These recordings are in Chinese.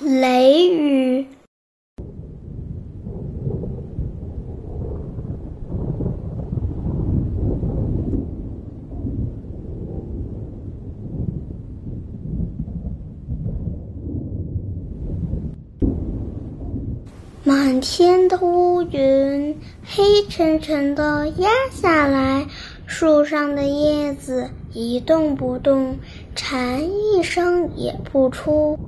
雷雨。满天的乌云黑沉沉的压下来，树上的叶子一动不动，蝉一声也不出。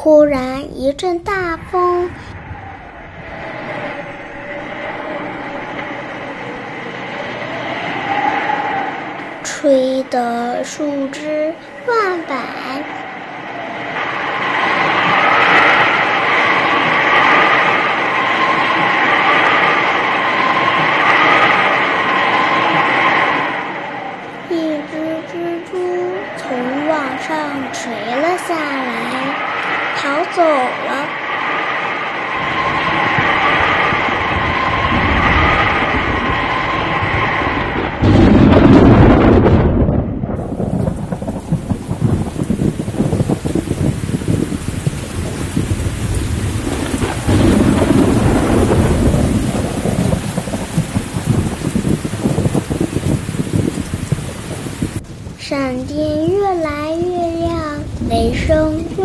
忽然一阵大风。吹得树枝乱摆，一只蜘蛛从网上垂了下来，逃走了。闪电越来越亮，雷声越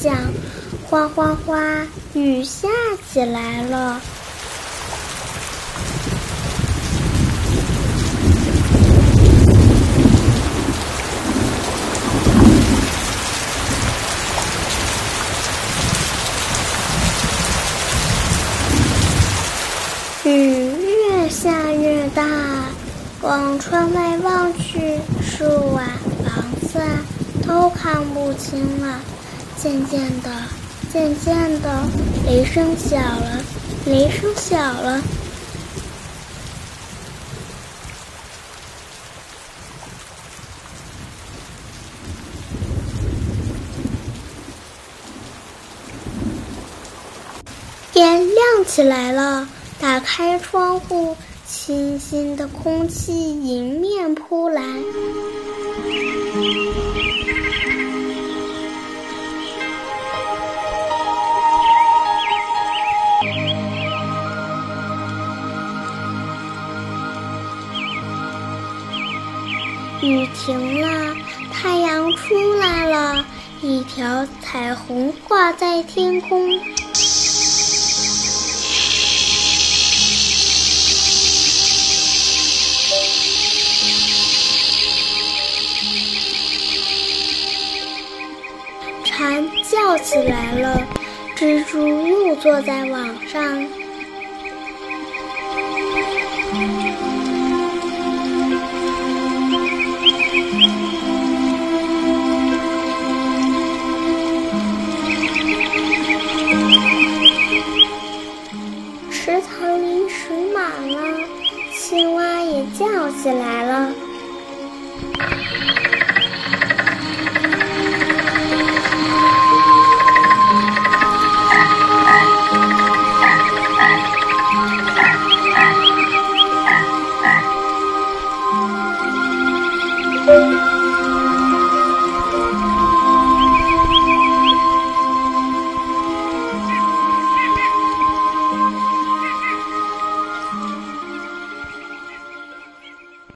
响，哗哗哗，雨下起来了。雨越下越大，往窗外望去。树啊，房子啊，都看不清了。渐渐的，渐渐的，雷声小了，雷声小了。天亮起来了，打开窗户。清新的空气迎面扑来，雨停了，太阳出来了，一条彩虹挂在天空。蝉叫起来了，蜘蛛又坐在网上。起来了。